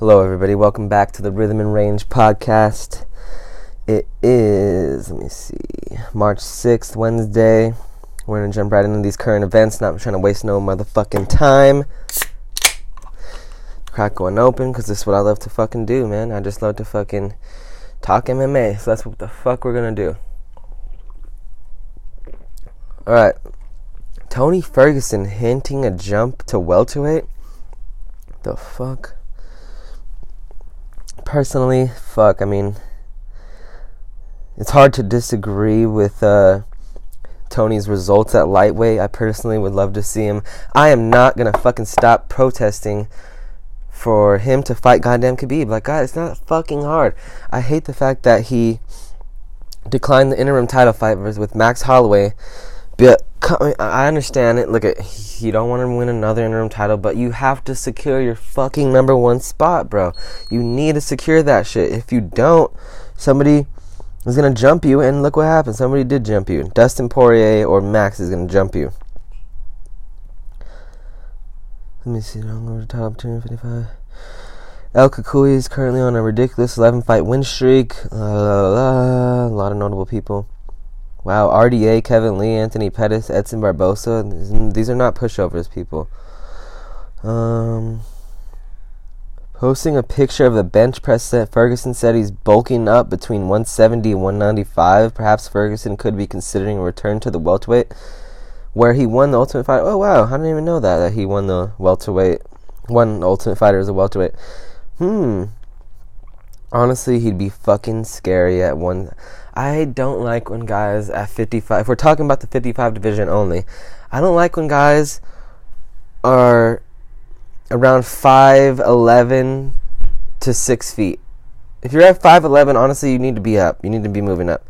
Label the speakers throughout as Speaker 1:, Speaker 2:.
Speaker 1: Hello, everybody. Welcome back to the Rhythm and Range podcast. It is, let me see, March 6th, Wednesday. We're going to jump right into these current events, not trying to waste no motherfucking time. Crack going open, because this is what I love to fucking do, man. I just love to fucking talk MMA, so that's what the fuck we're going to do. Alright. Tony Ferguson hinting a jump to welterweight? The fuck? Personally, fuck, I mean, it's hard to disagree with uh, Tony's results at lightweight. I personally would love to see him. I am not gonna fucking stop protesting for him to fight goddamn Khabib. Like, God, it's not fucking hard. I hate the fact that he declined the interim title fight with Max Holloway. But I understand it. Look at you don't want to win another interim title, but you have to secure your fucking number one spot, bro. You need to secure that shit. If you don't, somebody is gonna jump you, and look what happened. Somebody did jump you. Dustin Poirier or Max is gonna jump you. Let me see. I'm going to top 255. El Cucuy is currently on a ridiculous 11 fight win streak. Uh, a lot of notable people. Wow, RDA, Kevin Lee, Anthony Pettis, Edson Barboza. These are not pushovers, people. Um, posting a picture of the bench press set, Ferguson said he's bulking up between 170 and 195. Perhaps Ferguson could be considering a return to the welterweight, where he won the Ultimate Fighter. Oh wow, I didn't even know that that he won the welterweight, won Ultimate Fighter as a welterweight. Hmm. Honestly, he'd be fucking scary at one. I don't like when guys at 55, if we're talking about the 55 division only, I don't like when guys are around 5'11 to 6 feet. If you're at 5'11, honestly, you need to be up. You need to be moving up.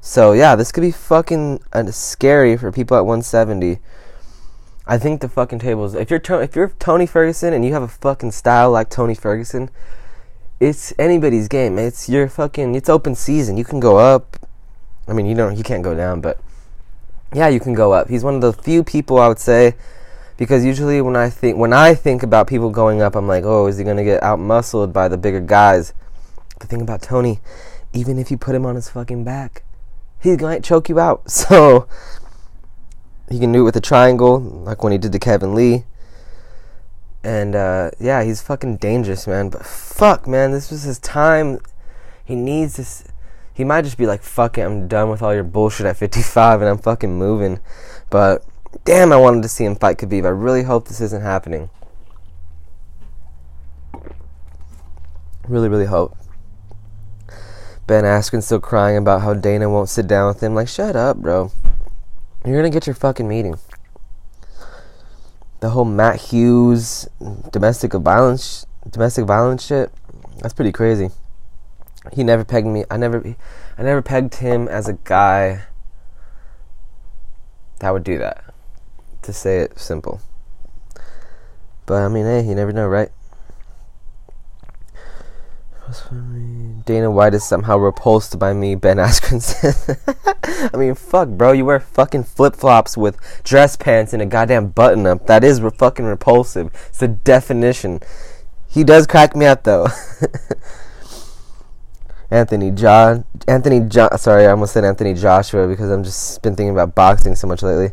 Speaker 1: So, yeah, this could be fucking uh, scary for people at 170. I think the fucking tables. If you're if you're Tony Ferguson and you have a fucking style like Tony Ferguson, it's anybody's game. It's your fucking it's open season. You can go up. I mean, you don't you can't go down, but yeah, you can go up. He's one of the few people I would say because usually when I think when I think about people going up, I'm like, "Oh, is he going to get out muscled by the bigger guys?" The thing about Tony, even if you put him on his fucking back, he's going to choke you out. So he can do it with a triangle like when he did to Kevin Lee. And uh, yeah, he's fucking dangerous, man. But fuck, man, this was his time. He needs this. He might just be like, fuck it, I'm done with all your bullshit at 55 and I'm fucking moving. But damn, I wanted to see him fight Khabib. I really hope this isn't happening. Really, really hope. Ben Askren still crying about how Dana won't sit down with him. Like, shut up, bro. You're gonna get your fucking meeting the whole Matt Hughes domestic violence domestic violence shit. That's pretty crazy. He never pegged me. I never I never pegged him as a guy that would do that. To say it simple. But I mean, hey, you never know, right? Dana White is somehow repulsed by me, Ben Askren. I mean, fuck, bro. You wear fucking flip flops with dress pants and a goddamn button up. That is re- fucking repulsive. It's the definition. He does crack me up, though. Anthony John. Anthony John. Sorry, I almost said Anthony Joshua because I'm just been thinking about boxing so much lately.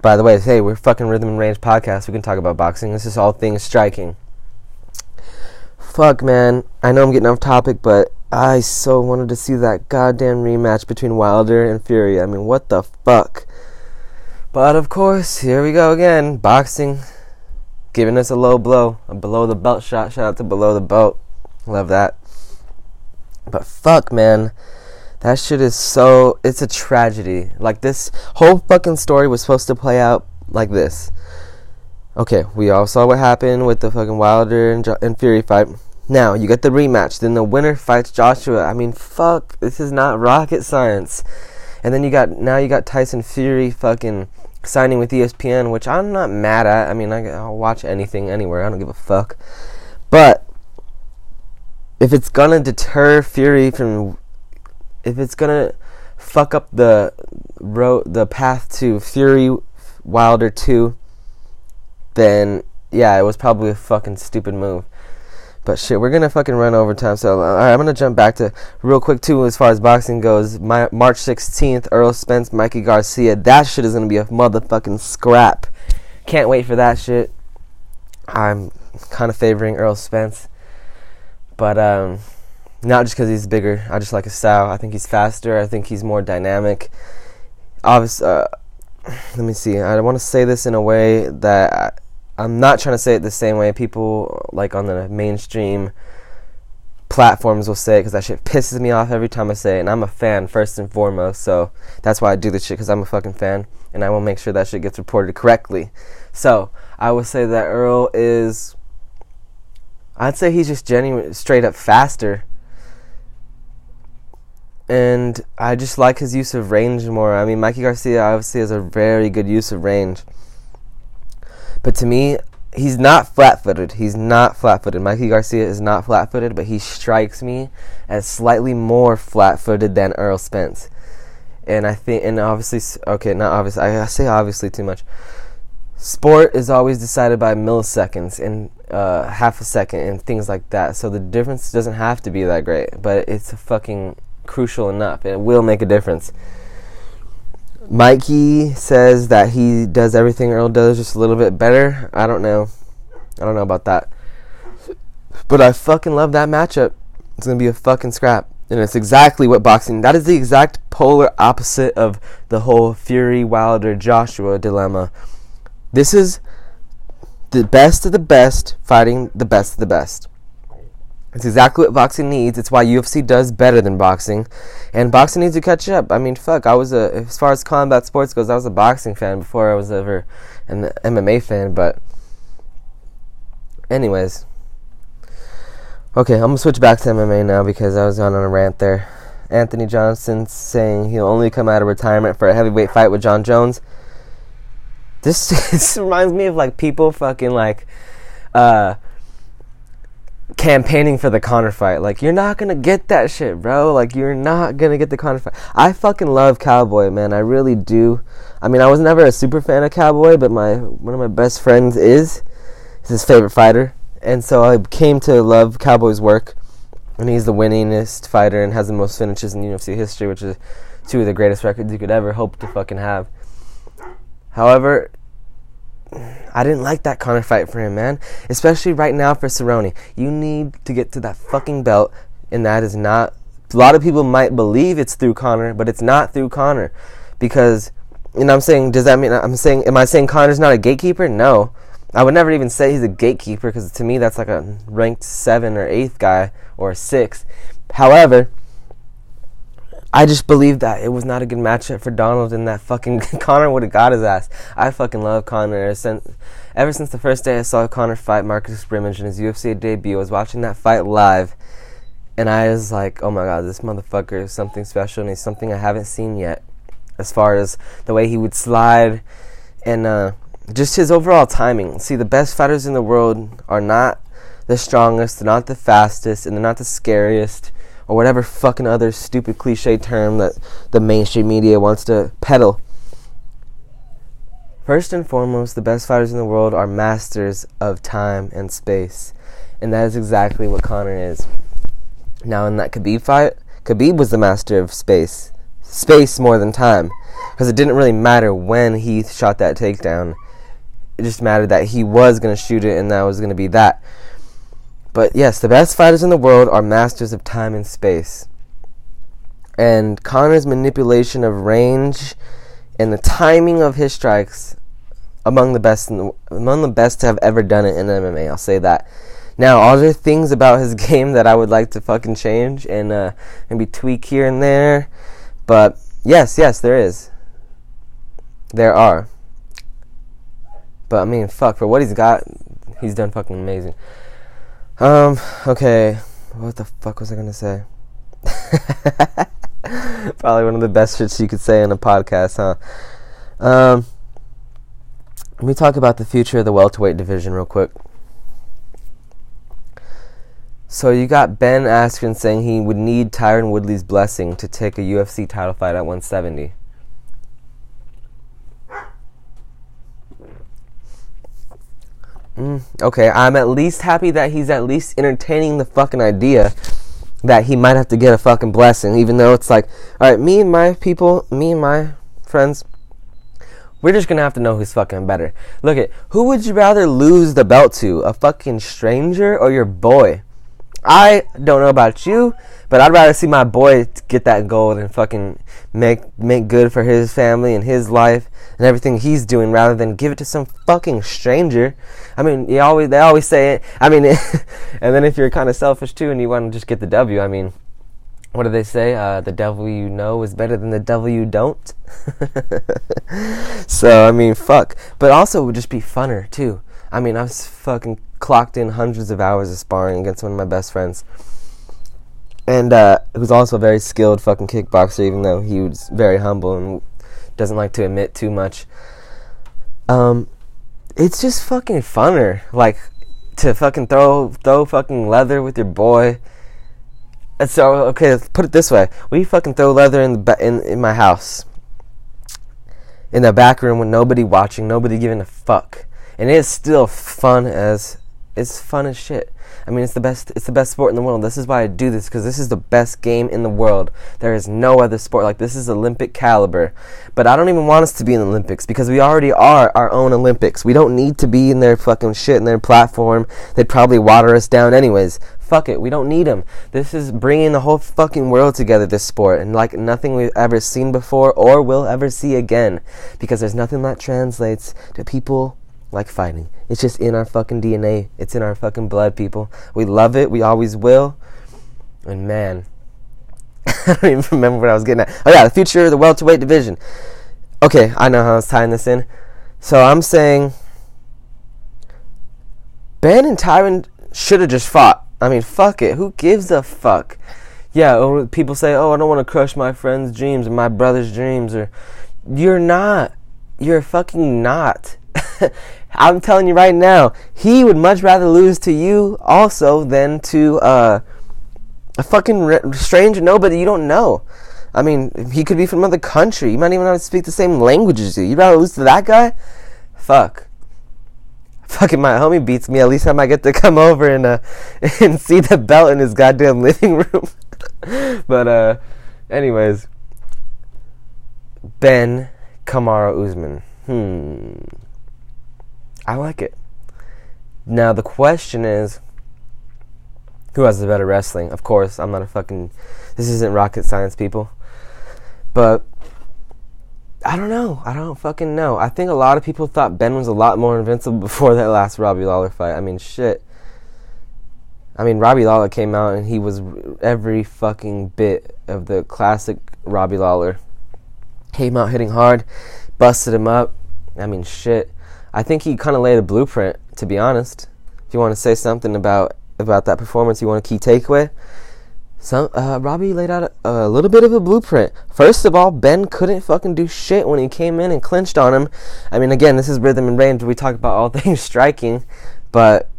Speaker 1: By the way, hey, we're fucking Rhythm and Range podcast. We can talk about boxing. This is all things striking fuck, man. I know I'm getting off topic, but I so wanted to see that goddamn rematch between Wilder and Fury. I mean, what the fuck? But of course, here we go again. Boxing giving us a low blow, a below the belt shot. Shout out to below the belt. Love that. But fuck, man. That shit is so. It's a tragedy. Like, this whole fucking story was supposed to play out like this. Okay, we all saw what happened with the fucking Wilder and, and Fury fight. Now you get the rematch. Then the winner fights Joshua. I mean, fuck. This is not rocket science. And then you got now you got Tyson Fury fucking signing with ESPN, which I'm not mad at. I mean, I, I'll watch anything anywhere. I don't give a fuck. But if it's gonna deter Fury from, if it's gonna fuck up the road, the path to Fury Wilder two, then yeah, it was probably a fucking stupid move. But shit, we're gonna fucking run over time. So uh, I'm gonna jump back to real quick too, as far as boxing goes. My, March 16th, Errol Spence, Mikey Garcia. That shit is gonna be a motherfucking scrap. Can't wait for that shit. I'm kind of favoring Errol Spence, but um, not just because he's bigger. I just like his style. I think he's faster. I think he's more dynamic. Obviously, uh, let me see. I want to say this in a way that am not trying to say it the same way people like on the mainstream platforms will say it because that shit pisses me off every time I say it. And I'm a fan first and foremost, so that's why I do this shit because I'm a fucking fan, and I will make sure that shit gets reported correctly. So I would say that Errol is. I'd say he's just genuine, straight up faster and I just like his use of range more. I mean, Mikey Garcia obviously has a very good use of range, but to me, he's not flat-footed. He's not flat-footed. Mikey Garcia is not flat-footed, but he strikes me as slightly more flat-footed than Errol Spence. And I think, and obviously, okay, not obviously. I say obviously too much. Sport is always decided by milliseconds and uh, half a second and things like that. So the difference doesn't have to be that great, but it's fucking crucial enough. It will make a difference. Mikey says that he does everything Errol does just a little bit better. I don't know. I don't know about that. But I fucking love that matchup. It's going to be a fucking scrap. And it's exactly what boxing. That is the exact polar opposite of the whole Fury Wilder Joshua dilemma. This is the best of the best fighting the best of the best. It's exactly what boxing needs. It's why UFC does better than boxing, and boxing needs to catch up. I mean, fuck, I was a as far as combat sports goes, I was a boxing fan before I was ever an MMA fan. But, anyways, okay, I'm gonna switch back to MMA now because I was on a rant there. Anthony Johnson saying he'll only come out of retirement for a heavyweight fight with Jon Jones. This, this reminds me of like people fucking like. Uh, campaigning for the Conor fight. Like, you're not gonna get that shit, bro. Like, you're not gonna get the Conor fight. I fucking love Cowboy, man. I really do. I mean, I was never a super fan of Cowboy, but my one of my best friends is. He's his favorite fighter, and so I came to love Cowboy's work. And he's the winningest fighter and has the most finishes in UFC history, which is two of the greatest records you could ever hope to fucking have. However, I didn't like that Conor fight for him, man. Especially right now for Cerrone. You need to get to that fucking belt, and that is not. A lot of people might believe it's through Conor, but it's not through Conor. Because, and I'm saying, does that mean, I'm saying, am I saying Conor's not a gatekeeper? No. I would never even say he's a gatekeeper because to me that's like a ranked seven or eighth guy or a six. However, I just believe that it was not a good matchup for Donald and that fucking Conor would have got his ass. I fucking love Conor. Since, ever since the first day I saw Conor fight Marcus Brimage in his UFC debut, I was watching that fight live, and I was like, oh my god, this motherfucker is something special, and he's something I haven't seen yet. As far as the way he would slide, and uh, just his overall timing. See, the best fighters in the world are not the strongest, they're not the fastest, and they're not the scariest or whatever fucking other stupid cliche term that the mainstream media wants to peddle. First and foremost, the best fighters in the world are masters of time and space. And that is exactly what Conor is. Now, in that Khabib fight, Khabib was the master of space. Space more than time. Because it didn't really matter when he shot that takedown. It just mattered that he was going to shoot it and that was going to be that. But yes, the best fighters in the world are masters of time and space. And Conor's manipulation of range and the timing of his strikes among the best the, among the best to have ever done it in MMA. I'll say that. Now, are there things about his game that I would like to fucking change and uh, maybe tweak here and there? But yes, yes, there is. There are. But I mean, fuck, for what he's got, he's done fucking amazing. Um, okay. What the fuck was I gonna say? Probably one of the best shits you could say in a podcast, huh? Um, let me talk about the future of the welterweight division real quick. So you got Ben Askren saying he would need Tyron Woodley's blessing to take a UFC title fight at 170. Mm, okay, I'm at least happy that he's at least entertaining the fucking idea that he might have to get a fucking blessing, even though it's like, all right, me and my people, me and my friends, we're just gonna have to know who's fucking better. Look at who would you rather lose the belt to, a fucking stranger or your boy? I don't know about you, but I'd rather see my boy get that gold and fucking make make good for his family and his life and everything he's doing rather than give it to some fucking stranger. I mean, you always they always say it. I mean, and then if you're kind of selfish too and you want to just get the W, I mean, what do they say? Uh, the devil you know is better than the devil you don't. so I mean, fuck. But also, it would just be funner too. I mean, I was fucking clocked in hundreds of hours of sparring against one of my best friends. And uh, was also a very skilled fucking kickboxer, even though he was very humble and doesn't like to admit too much. Um, it's just fucking funner, like to fucking throw throw fucking leather with your boy. And so okay, let's put it this way: we fucking throw leather in the ba- in in my house, in the back room with nobody watching, nobody giving a fuck, and it's still fun as it's fun as shit. I mean, it's the best. It's the best sport in the world. This is why I do this because this is the best game in the world. There is no other sport like this. Is Olympic caliber. But I don't even want us to be in the Olympics because we already are our own Olympics. We don't need to be in their fucking shit in their platform. They'd probably water us down anyways. Fuck it. We don't need them. This is bringing the whole fucking world together. This sport and like nothing we've ever seen before or will ever see again because there's nothing that translates to people like fighting. It's just in our fucking DNA. It's in our fucking blood, people. We love it. We always will. And man, I don't even remember what I was getting at. Oh yeah, the future of the welterweight division. Okay, I know how I was tying this in. So I'm saying Ben and Tyron should have just fought. I mean, fuck it. Who gives a fuck? Yeah, oh, people say, "Oh, I don't want to crush my friend's dreams or my brother's dreams," or you're not. You're fucking not. I'm telling you right now, he would much rather lose to you also than to uh, a fucking re- stranger, nobody you don't know. I mean, he could be from another country. You might even not speak the same language as you. You'd rather lose to that guy? Fuck. Fucking my homie beats me. At least I might get to come over and uh, and see the belt in his goddamn living room. but uh, anyways, Ben Kamaru Usman. Hmm. I like it. Now the question is, who has the better wrestling? Of course, I'm not a fucking. This isn't rocket science, people. But I don't know. I don't fucking know. I think a lot of people thought Ben was a lot more invincible before that last Robbie Lawler fight. I mean, shit. I mean, Robbie Lawler came out and he was every fucking bit of the classic Robbie Lawler. Came out hitting hard, busted him up. I mean, shit. I think he kind of laid a blueprint, to be honest. If you want to say something about about that performance, you want a key takeaway. Some uh, Robbie laid out a, a, little bit of a blueprint. First of all, Ben couldn't fucking do shit when he came in and clinched on him. I mean, again, this is rhythm and range. We talk about all things striking, but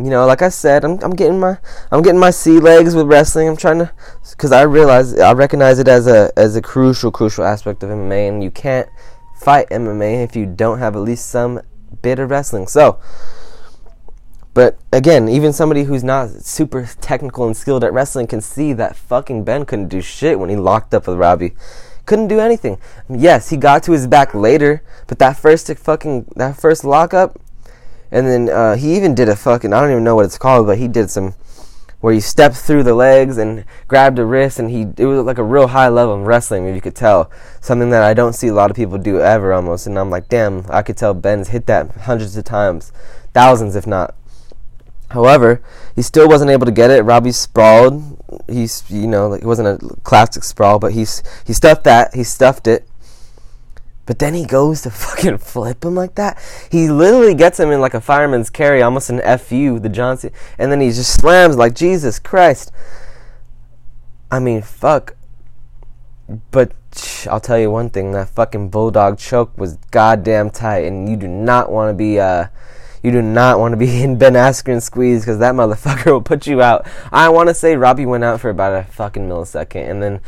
Speaker 1: you know, like I said, I'm I'm getting my I'm getting my sea legs with wrestling. I'm trying to because I realize I recognize it as a as a crucial crucial aspect of MMA, and you can't fight MMA if you don't have at least some bit of wrestling. So, but again, even somebody who's not super technical and skilled at wrestling can see that fucking Ben couldn't do shit when he locked up with Robbie. Couldn't do anything. Yes, he got to his back later, but that first fucking that first lockup, and then uh, he even did a fucking I don't even know what it's called, but he did some where he stepped through the legs and grabbed a wrist, and he it was like a real high level of wrestling, if you could tell. Something that I don't see a lot of people do ever, almost. And I'm like, damn, I could tell Ben's hit that hundreds of times, thousands if not. However, he still wasn't able to get it. Robbie sprawled. He's, you know, like, it wasn't a classic sprawl, but he's he stuffed that. He stuffed it. But then he goes to fucking flip him like that. He literally gets him in like a fireman's carry, almost an FU, the Johnson, and then he just slams like Jesus Christ. I mean, fuck. But I'll tell you one thing: that fucking bulldog choke was goddamn tight, and you do not want to be, uh, you do not want to be in Ben Askren squeeze because that motherfucker will put you out. I want to say Robbie went out for about a fucking millisecond, and then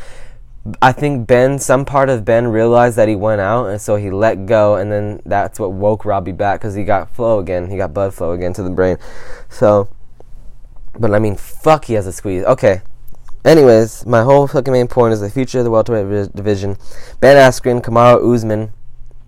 Speaker 1: I think Ben, some part of Ben realized that he went out, and so he let go, and then that's what woke Robbie back because he got flow again. He got blood flow again to the brain. So, but I mean, fuck, he has a squeeze. Okay. Anyways, my whole fucking main point is the future of the welterweight division. Ben Askren, Kamaru Usman.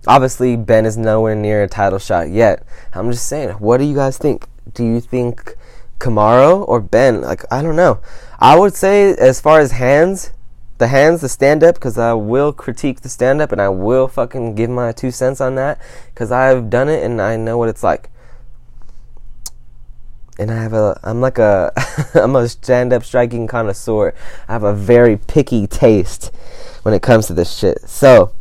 Speaker 1: Obviously, Ben is nowhere near a title shot yet. I'm just saying, what do you guys think? Do you think Kamaru or Ben? Like, I don't know. I would say, as far as hands, the hands, the stand up, because I will critique the stand up and I will fucking give my two cents on that because I've done it and I know what it's like. And I have a, I'm like a, I'm a stand up striking connoisseur. I have a very picky taste when it comes to this shit. So,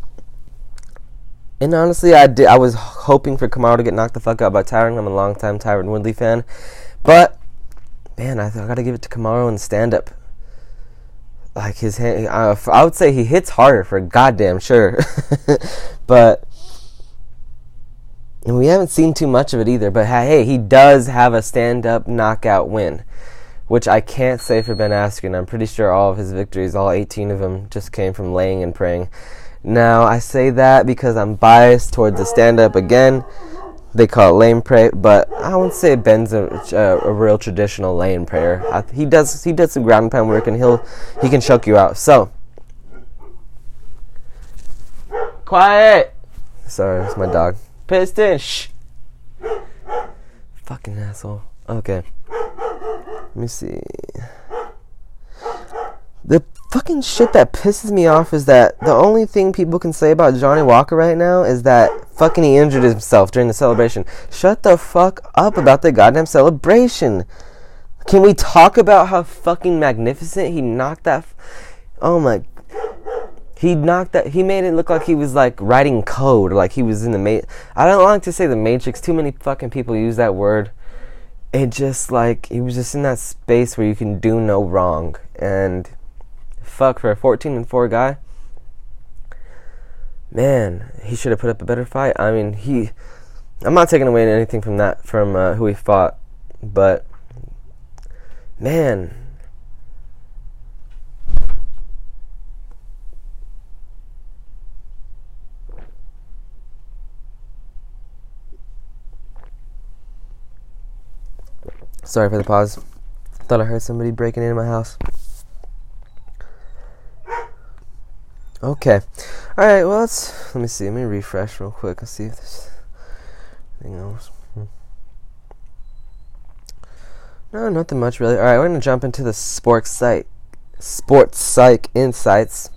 Speaker 1: and honestly, I did, I was hoping for Kamaru to get knocked the fuck out by Tyron. I'm a long time Tyron Woodley fan. But, man, I, I gotta give it to Kamaru and stand up like his hand. Uh, I would say he hits harder for goddamn sure, but and we haven't seen too much of it either. But hey, he does have a stand-up knockout win, which I can't say for Ben Askren. I'm pretty sure all of his victories, all 18 of them, just came from laying and praying. Now I say that because I'm biased towards the stand-up again they call it lane prayer, but I wouldn't say Ben's a, a, a real traditional lane prayer. I, he does he does some ground pound work, and he'll he can choke you out. So, quiet. Sorry, it's my dog. Piston. Shh. Fucking asshole. Okay. Let me see. The fucking shit that pisses me off is that the only thing people can say about Johnny Walker right now is that fucking he injured himself during the celebration. Shut the fuck up about the goddamn celebration. Can we talk about how fucking magnificent he knocked that? F- oh my. He knocked that. He made it look like he was like writing code, like he was in the ma- I don't like to say the Matrix. Too many fucking people use that word. It just like he was just in that space where you can do no wrong, and fuck for a 14 and 4 guy. Man, he should have put up a better fight. I mean, he. I'm not taking away anything from that from uh, who he fought, but man. Sorry for the pause. Thought I heard somebody breaking into my house. Okay. All right. Well, let's let me see. Let me refresh real quick and see if there's anything else. Hmm. No, nothing much really. All right, we're gonna jump into the sports site, sports psych insights.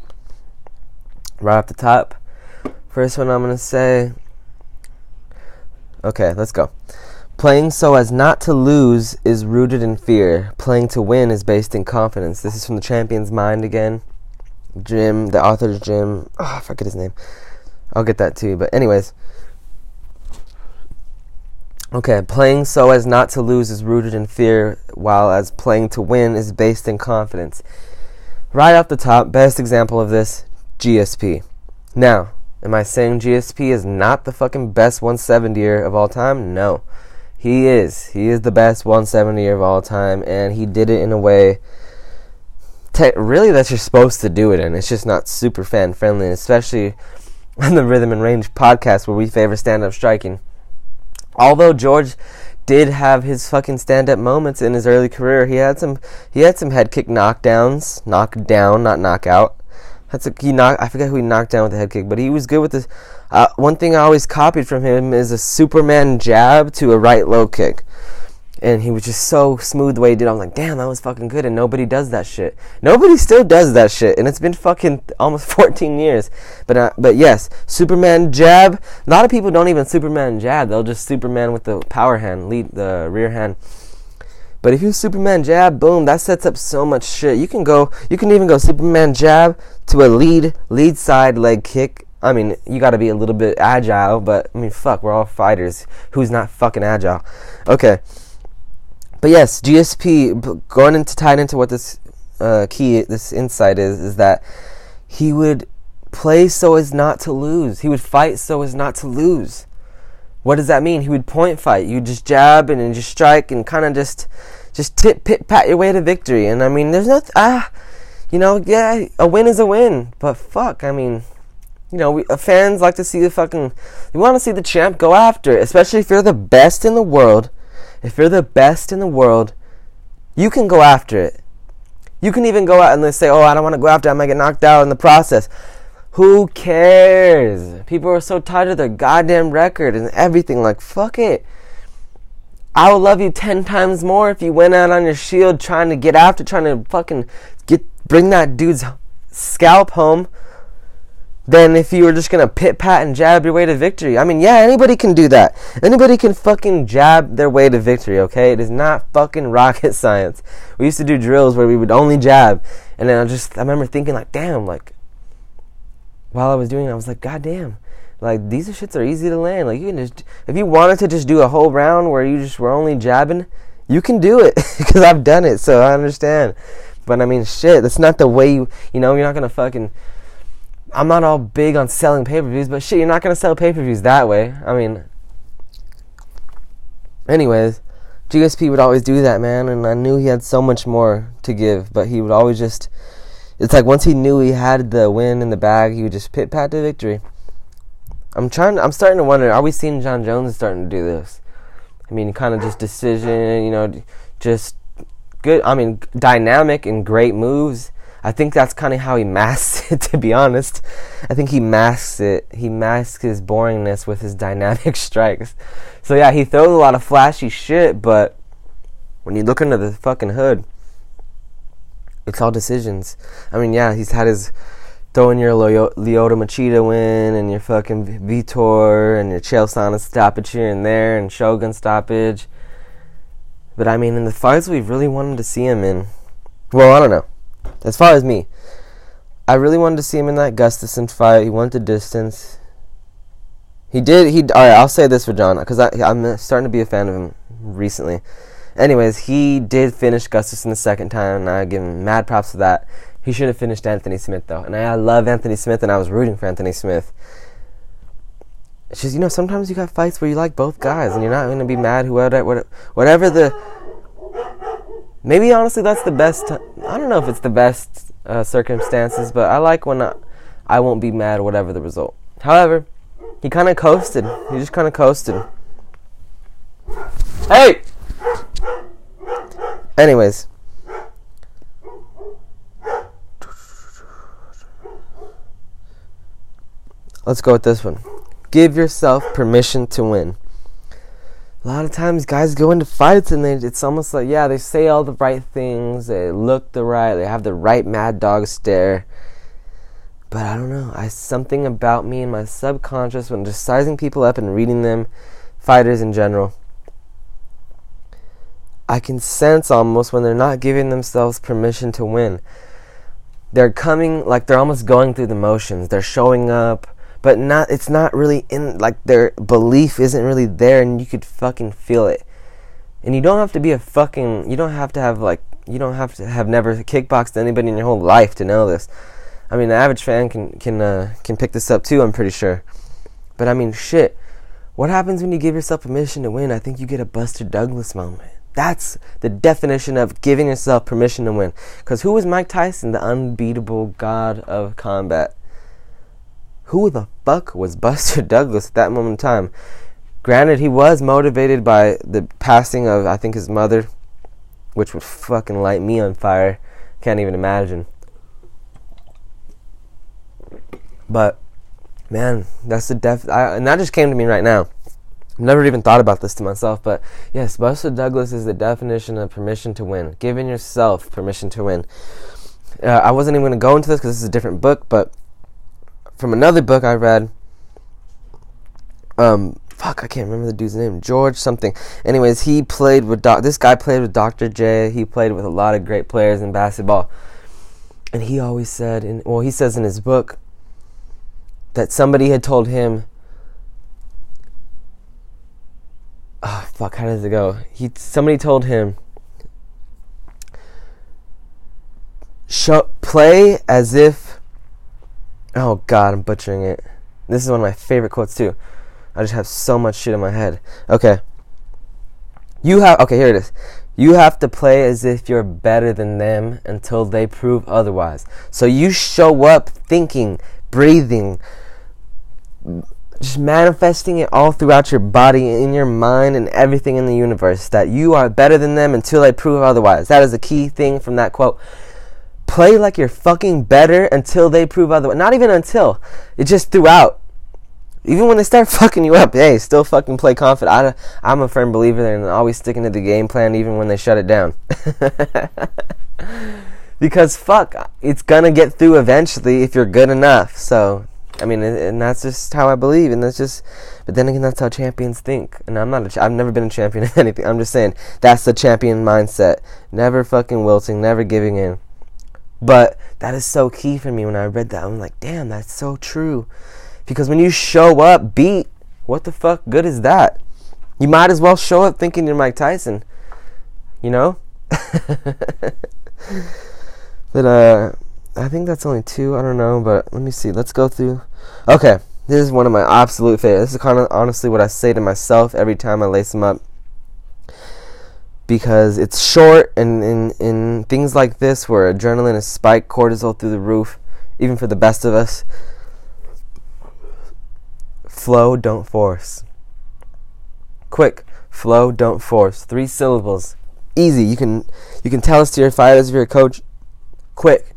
Speaker 1: Right off the top, first one I'm gonna say. Okay, let's go. Playing so as not to lose is rooted in fear. Playing to win is based in confidence. This is from the champion's mind again. Jim, the author's Jim. Oh, ah, I forget his name. I'll get that too. But anyways, okay, playing so as not to lose is rooted in fear, while as playing to win is based in confidence. Right off the top, best example of this, GSP. Now, am I saying GSP is not the fucking best 170er of all time? No. He is. He is the best 170er of all time, and he did it in a way te- really that you're supposed to do it in. It's just not super fan friendly, especially on the Rhythm and Range podcast where we favor stand up striking. Although George did have his fucking stand up moments in his early career, he had some he had some head kick knockdowns, knockdown, not knockout. That's a, he knocked. I forget who he knocked down with the head kick, but he was good with this. Uh, one thing I always copied from him is a Superman jab to a right low kick and he was just so smooth the way he did. I'm like, damn, that was fucking good, and nobody does that shit. Nobody still does that shit, and it's been fucking almost 14 years. But uh, but yes, Superman jab. A lot of people don't even Superman jab. They'll just Superman with the power hand, lead the rear hand. But if you Superman jab, boom, that sets up so much shit. You can go, you can even go Superman jab to a lead lead side leg kick. I mean, you got to be a little bit agile, but I mean, fuck, we're all fighters. Who's not fucking agile? Okay. But yes, GSP going into tied into what this uh, key this insight is is that he would play so as not to lose. He would fight so as not to lose. What does that mean? He would point fight. You just jab and, and just strike and kind of just just tip pit pat your way to victory. And I mean, there's no ah. you know, yeah, a win is a win, but fuck, I mean, you know, we, uh, fans like to see the fucking. You want to see the champ go after it, especially if you're the best in the world. If you're the best in the world, you can go after it. You can even go out and say, "Oh, I don't want to go after. It. I might get knocked out in the process." Who cares? People are so tired of their goddamn record and everything. Like, fuck it. I would love you ten times more if you went out on your shield trying to get after, trying to fucking get bring that dude's scalp home than if you were just gonna pit pat and jab your way to victory. I mean, yeah, anybody can do that. Anybody can fucking jab their way to victory, okay? It is not fucking rocket science. We used to do drills where we would only jab, and then I just I remember thinking like, damn, like while I was doing it, I was like, god damn. Like these shits are easy to land. Like you can just if you wanted to just do a whole round where you just were only jabbing, you can do it because I've done it, so I understand. But I mean, shit, that's not the way you you know. You're not gonna fucking. I'm not all big on selling pay per views, but shit, you're not gonna sell pay per views that way. I mean, anyways, GSP would always do that, man, and I knew he had so much more to give, but he would always just. It's like once he knew he had the win in the bag, he would just pit pat to victory. I'm trying. I'm starting to wonder: Are we seeing Jon Jones starting to do this? I mean, kind of just decision. You know, just good. I mean, dynamic and great moves. I think that's kind of how he masks it. To be honest, I think he masks it. He masks his boringness with his dynamic strikes. So yeah, he throws a lot of flashy shit, but when you look under the fucking hood, it's all decisions. I mean, yeah, he's had his throwing your Lyoto Machida win and your fucking Vitor and your Chael stoppage here and there and Shogun stoppage. But I mean, in the fights we really wanted to see him in, well, I don't know. As far as me, I really wanted to see him in that Gustafsson fight. He went the distance. He did. He all right. I'll say this for Jon because I'm starting to be a fan of him recently. Anyways, he did finish Gustafsson the second time, and I give him mad props for that. He should have finished Anthony Smith though, and I love Anthony Smith, and I was rooting for Anthony Smith. Just you know sometimes you got fights where you like both guys, and you're not going to be mad whoever whatever the. Maybe honestly that's the best. I don't know if it's the best uh, circumstances, but I like when I, I won't be mad whatever the result. However, he kind of coasted. He just kind of coasted. Hey. Anyways, Let's go with this one. Give yourself permission to win. A lot of times, guys go into fights and they, it's almost like, yeah, they say all the right things, they look the right, they have the right mad dog stare. But I don't know. I something about me and my subconscious when just sizing people up and reading them, fighters in general. I can sense almost when they're not giving themselves permission to win. They're coming like they're almost going through the motions. They're showing up but not it's not really in like their belief isn't really there and you could fucking feel it. And you don't have to be a fucking you don't have to have like you don't have to have never kickboxed anybody in your whole life to know this. I mean the average fan can can uh, can pick this up too i'm pretty sure. But i mean shit. What happens when you give yourself permission to win? I think you get a buster douglas moment. That's the definition of giving yourself permission to win. Because who was mike tyson the unbeatable god of combat who the fuck was Buster Douglas at that moment in time? Granted, he was motivated by the passing of, I think, his mother, which would fucking light me on fire. Can't even imagine. But, man, that's the def. I, and that just came to me right now. Never even thought about this to myself, but yes, Buster Douglas is the definition of permission to win. Giving yourself permission to win. Uh, I wasn't even going to go into this because this is a different book, but from another book I read. Um, fuck, I can't remember the dude's name. George something. Anyways, he played with Doc. This guy played with Dr. J. He played with a lot of great players in basketball, and he always said, in, well, he says in his book that somebody had told him. Oh fuck! How does it go? He somebody told him. Show, play as if Oh God, I'm butchering it. This is one of my favorite quotes too. I just have so much shit in my head. Okay. You have okay, here it is. You have to play as if you're better than them until they prove otherwise. So you show up thinking, breathing, just manifesting it all throughout your body, in your mind, and everything in the universe that you are better than them until they prove otherwise. That is a key thing from that quote. Play like you're fucking better until they prove otherwise. Not even until. It's just throughout. Even when they start fucking you up, hey, still fucking play confident. I, am a firm believer in always sticking to the game plan even when they shut it down. because fuck, it's gonna get through eventually if you're good enough. So, I mean, and that's just how I believe, and that's just. But then again, that's how champions think. And I'm not. A, I've never been a champion of anything. I'm just saying that's the champion mindset. Never fucking wilting. Never giving in. But that is so key for me when I read that. I'm like, damn, that's so true. Because when you show up beat, what the fuck good is that? You might as well show up thinking you're Mike Tyson. You know? but uh I think that's only two. I don't know, but let me see. Let's go through. Okay, this is one of my absolute favorites. This is kind of honestly what I say to myself every time I lace them up because it's short and in, in things like this where adrenaline is spiked, cortisol through the roof, even for the best of us. Flow, don't force. Quick, flow, don't force. Three syllables. Easy. You can you can tell us to your fighters if you're a coach. Quick.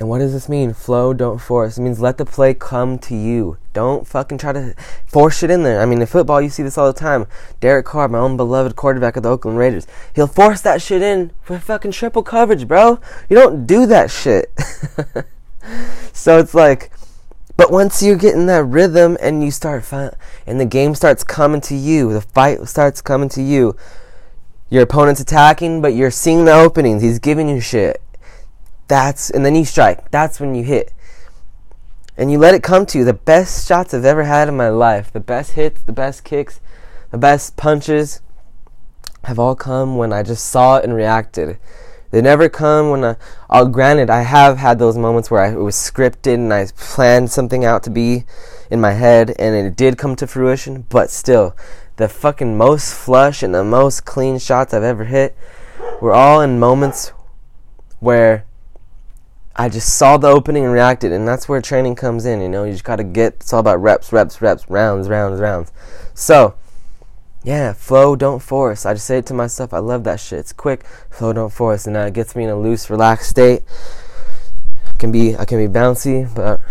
Speaker 1: And what does this mean? Flow, don't force. It means let the play come to you. Don't fucking try to force it in there. I mean, in football, you see this all the time. Derek Carr, my own beloved quarterback of the Oakland Raiders, he'll force that shit in for fucking triple coverage, bro. You don't do that shit. so it's like, but once you get in that rhythm and you start, and the game starts coming to you, the fight starts coming to you, your opponent's attacking, but you're seeing the openings. He's giving you shit that's and then you strike. That's when you hit. And you let it come to you. The best shots I've ever had in my life, the best hits, the best kicks, the best punches have all come when I just saw it and reacted. They never come when I. Oh, granted, I have had those moments where I, it was scripted and I planned something out to be in my head, and it did come to fruition. But still, the fucking most flush and the most clean shots I've ever hit were all in moments where I just saw the opening and reacted, and that's where training comes in. You know, you just gotta get. It's all about reps, reps, reps, rounds, rounds, rounds. So, yeah, flow, don't force. I just say it to myself. I love that shit. It's quick. Flow, don't force, and that gets me in a loose, relaxed state. I can be, I can be bouncy, but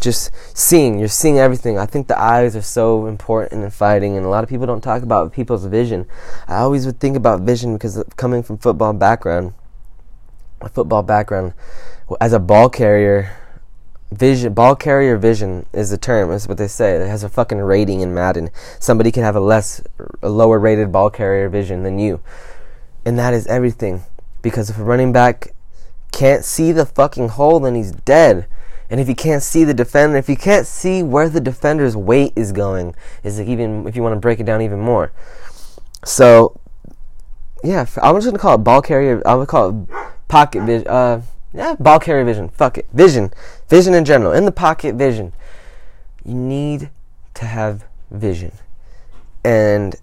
Speaker 1: just seeing. You're seeing everything. I think the eyes are so important in fighting, and a lot of people don't talk about people's vision. I always would think about vision because coming from football background, a football background as a ball carrier, vision ball carrier vision is the term. Is what they say. It has a fucking rating in Madden. Somebody can have a less, a lower rated ball carrier vision than you, and that is everything. Because if a running back can't see the fucking hole, then he's dead. And if he can't see the defender, if he can't see where the defender's weight is going, is it even if you want to break it down even more. So, yeah, I'm just gonna call it ball carrier. I'm gonna call it pocket vision. Uh, yeah, ball carrier vision. Fuck it. Vision. Vision in general. In the pocket vision. You need to have vision. And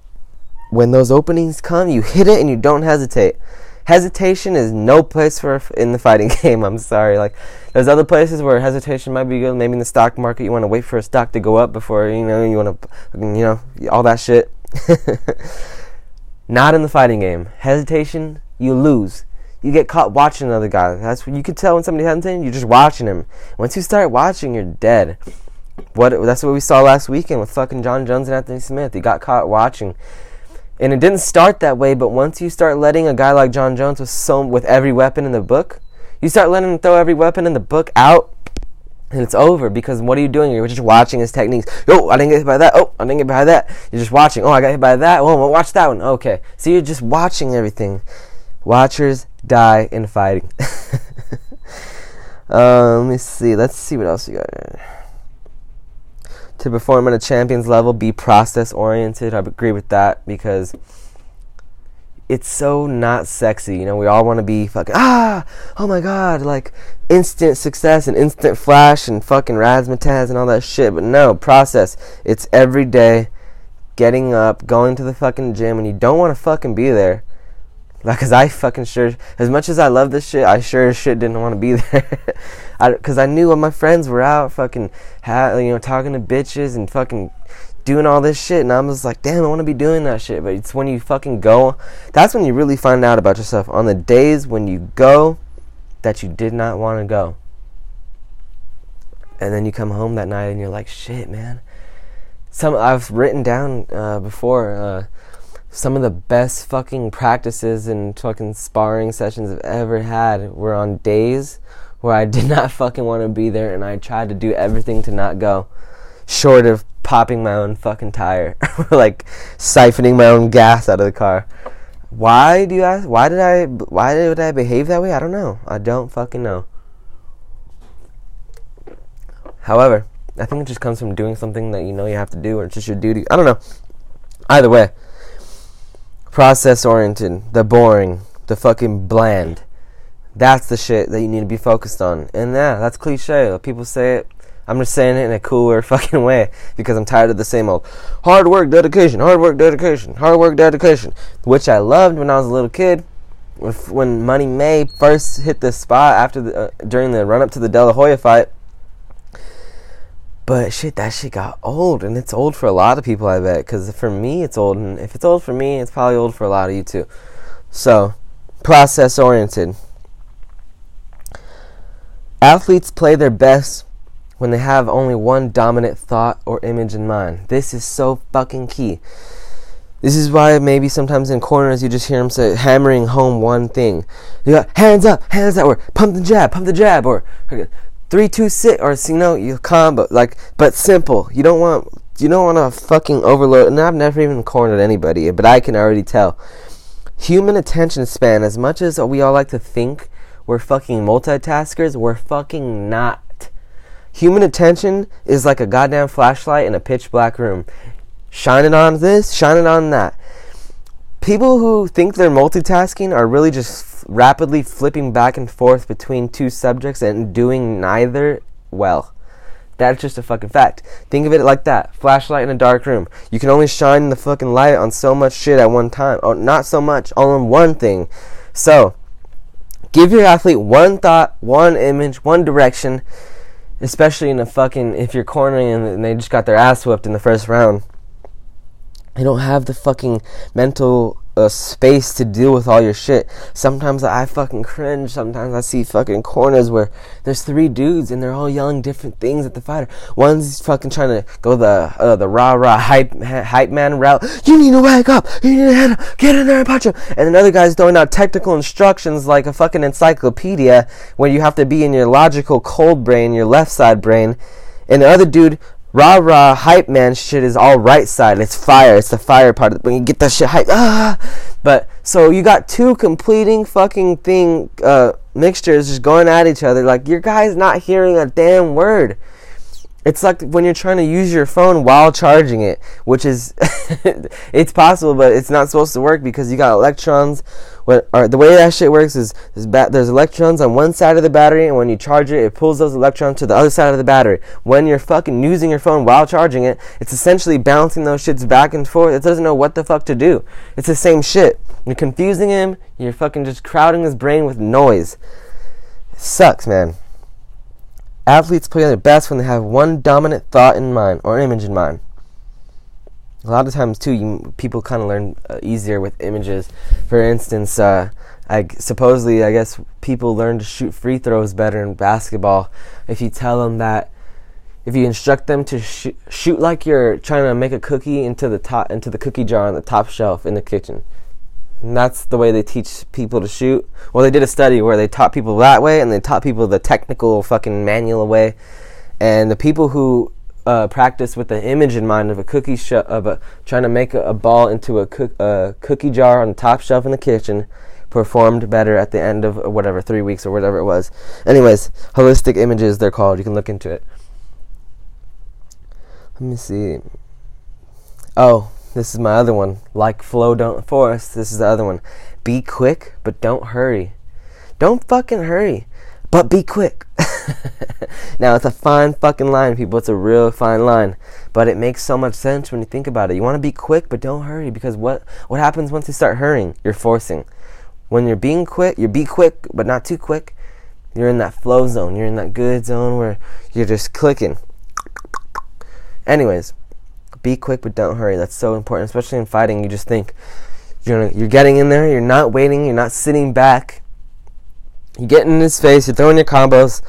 Speaker 1: when those openings come, you hit it and you don't hesitate. Hesitation is no place for in the fighting game. I'm sorry. Like there's other places where hesitation might be good. Maybe in the stock market, you want to wait for a stock to go up before you know you want to, you know, all that shit. Not in the fighting game. Hesitation, you lose you get caught watching another guy. That's what you can tell when somebody hesitating. You're just watching him. Once you start watching, you're dead. What that's what we saw last weekend with fucking Jon Jones and Anthony Smith. He got caught watching, and it didn't start that way. But once you start letting a guy like Jon Jones with so with every weapon in the book, you start letting him throw every weapon in the book out. And it's over because what are you doing? You're just watching his techniques. Oh, I didn't get hit by that. Oh, I didn't get hit by that. You're just watching. Oh, I got hit by that. Oh, watch that one. Okay. So you're just watching everything. Watchers die in fighting. uh, let me see. Let's see what else you got. To perform at a champion's level, be process oriented. I agree with that because it's so not sexy. You know, we all want to be fucking ah, oh my god, like instant success and instant flash and fucking razzmatazz and all that shit. But no, process. It's every day getting up, going to the fucking gym, and you don't want to fucking be there. Like, cause I fucking sure, as much as I love this shit, I sure as shit didn't want to be there. Cause I knew when my friends were out fucking, ha- you know, talking to bitches and fucking doing all this shit. And I was like, damn, I want to be doing that shit. But it's when you fucking go, that's when you really find out about yourself. On the days when you go that you did not want to go. And then you come home that night and you're like, shit, man. Some I've written down uh, before. Uh, some of the best fucking practices and fucking sparring sessions I've ever had were on days where I did not fucking want to be there and I tried to do everything to not go, short of popping my own fucking tire, or like siphoning my own gas out of the car. Why do you ask? Why did I? Why did I behave that way? I don't know. I don't fucking know. However, I think it just comes from doing something that you know you have to do, or it's just your duty. I don't know. Either way, process oriented, the boring, the fucking bland. That's the shit that you need to be focused on. And yeah, that's cliche. People say it. I'm just saying it in a cooler fucking way because I'm tired of the same old hard work, dedication, hard work, dedication, hard work, dedication, which I loved when I was a little kid. When Money May first hit the spot after the uh, during the run up to the De La Hoya fight, but shit, that shit got old, and it's old for a lot of people, I bet. Because for me, it's old, and if it's old for me, it's probably old for a lot of you too. So, process oriented. Athletes play their best when they have only one dominant thought or image in mind. This is so fucking key. This is why maybe sometimes in corners you just hear them say hammering home one thing. You got hands up, hands up, or pump the jab, pump the jab, or three, two, six, or you know, you combo like, but simple. You don't want you don't want to fucking overload. And I've never even cornered anybody, but I can already tell. Human attention span, as much as we all like to think we're fucking multitaskers, we're fucking not. Human attention is like a goddamn flashlight in a pitch black room. Shine it on this, shine it on that. People who think they're multitasking are really just rapidly flipping back and forth between two subjects and doing neither well. That's just a fucking fact. Think of it like that. Flashlight in a dark room. You can only shine the fucking light on so much shit at one time. Or not so much, all on one thing. So, give your athlete one thought, one image, one direction, especially in a fucking, if you're cornering and they just got their ass whipped in the first round. They don't have the fucking mental a space to deal with all your shit. Sometimes I fucking cringe. Sometimes I see fucking corners where there's three dudes and they're all yelling different things at the fighter. One's fucking trying to go the uh, the rah rah hype hype man route. You need to wake up. You need to get in there and punch him. And another guy's throwing out technical instructions like a fucking encyclopedia where you have to be in your logical cold brain, your left side brain. And the other dude rah rah hype man shit is all right side. It's fire. It's the fire part. Of, when you get that shit hype, ah. But so you got two completing fucking thing uh, mixtures just going at each other. Like your guy's not hearing a damn word. It's like when you're trying to use your phone while charging it, which is it's possible, but it's not supposed to work because you got electrons. What the way that shit works is there's, ba- there's electrons on one side of the battery, and when you charge it, it pulls those electrons to the other side of the battery. When you're fucking using your phone while charging it, it's essentially bouncing those shits back and forth. It doesn't know what the fuck to do. It's the same shit. You're confusing him. You're fucking just crowding his brain with noise. It sucks, man. Athletes play their best when they have one dominant thought in mind or an image in mind. A lot of times, too, you, people kind of learn uh, easier with images. For instance, uh, I, supposedly, I guess people learn to shoot free throws better in basketball if you tell them that if you instruct them to sh- shoot like you're trying to make a cookie into the top into the cookie jar on the top shelf in the kitchen. And that's the way they teach people to shoot. Well, they did a study where they taught people that way, and they taught people the technical fucking manual way. And the people who uh, practice with the image in mind of a cookie sh- of a trying to make a, a ball into a, cook, a cookie jar on the top shelf in the kitchen performed better at the end of whatever three weeks or whatever it was. Anyways, holistic images they're called. You can look into it. Let me see. Oh, this is my other one. Like flow, don't force. This is the other one. Be quick, but don't hurry. Don't fucking hurry. but be quick. now it's a fine fucking line, people. It's a real fine line, but it makes so much sense when you think about it. You want to be quick, but don't hurry because what what happens once you start hurrying? You're forcing. When you're being quick, you're be quick, but not too quick. You're in that flow zone. You're in that good zone where you're just clicking. Anyways, be quick, but don't hurry. That's so important, especially in fighting. You just think you're you're getting in there. You're not waiting. You're not sitting back. You get in his face. You're throwing your combos.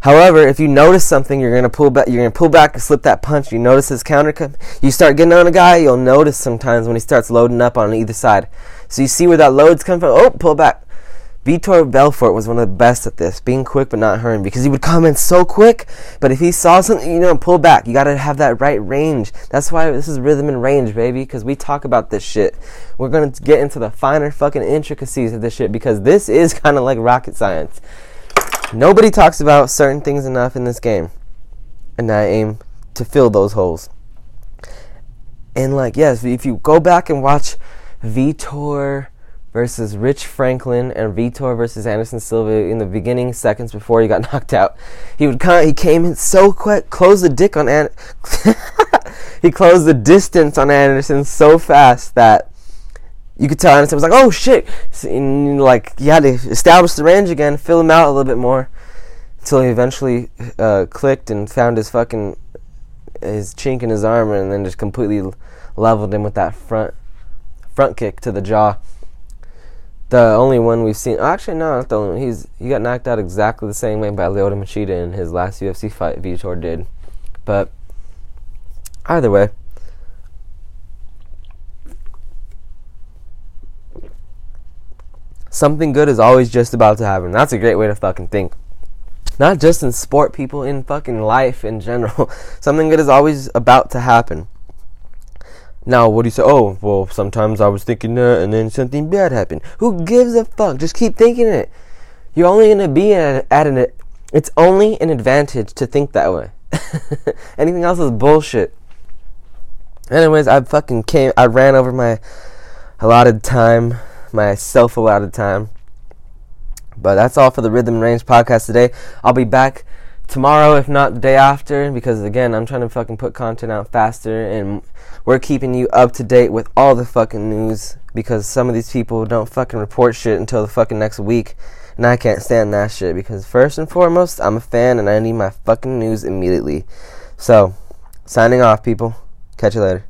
Speaker 1: However, if you notice something, you're gonna pull back. You're gonna pull back and slip that punch. You notice his counter. You start getting on a guy. You'll notice sometimes when he starts loading up on either side. So you see where that load's coming from. Oh, pull back. Vitor Belfort was one of the best at this, being quick but not hurrying, because he would come in so quick. But if he saw something, you know, pull back. You gotta have that right range. That's why this is rhythm and range, baby. Because we talk about this shit. We're gonna get into the finer fucking intricacies of this shit because this is kind of like rocket science. Nobody talks about certain things enough in this game, and I aim to fill those holes. And like, yes, if you go back and watch Vitor versus Rich Franklin and Vitor versus Anderson Silva in the beginning seconds before he got knocked out. He would come, he came in so quick, closed the dick on An- he closed the distance on Anderson so fast that you could tell Anderson was like, "Oh shit!" And, like he had to establish the range again, fill him out a little bit more, until he eventually uh, clicked and found his fucking his chink in his armor, and then just completely leveled him with that front front kick to the jaw. The only one we've seen, actually, no, not the only. He's he got knocked out exactly the same way by Lyoto Machida in his last UFC fight. Vitor did, but either way. Something good is always just about to happen. That's a great way to fucking think. Not just in sport, people, in fucking life in general. Something good is always about to happen. Now, what do you say? Oh, well, sometimes I was thinking that and then something bad happened. Who gives a fuck? Just keep thinking it. You're only going to be at, an. It's only an advantage to think that way. Anything else is bullshit. Anyways, I fucking came. I ran over my allotted time, my self allotted time. But that's all for the Rhythm Range podcast today. I'll be back tomorrow, if not the day after, because again, I'm trying to fucking put content out faster and we're keeping you up to date with all the fucking news because some of these people don't fucking report shit until the fucking next week. And I can't stand that shit because first and foremost, I'm a fan and I need my fucking news immediately. So, signing off, people. Catch you later.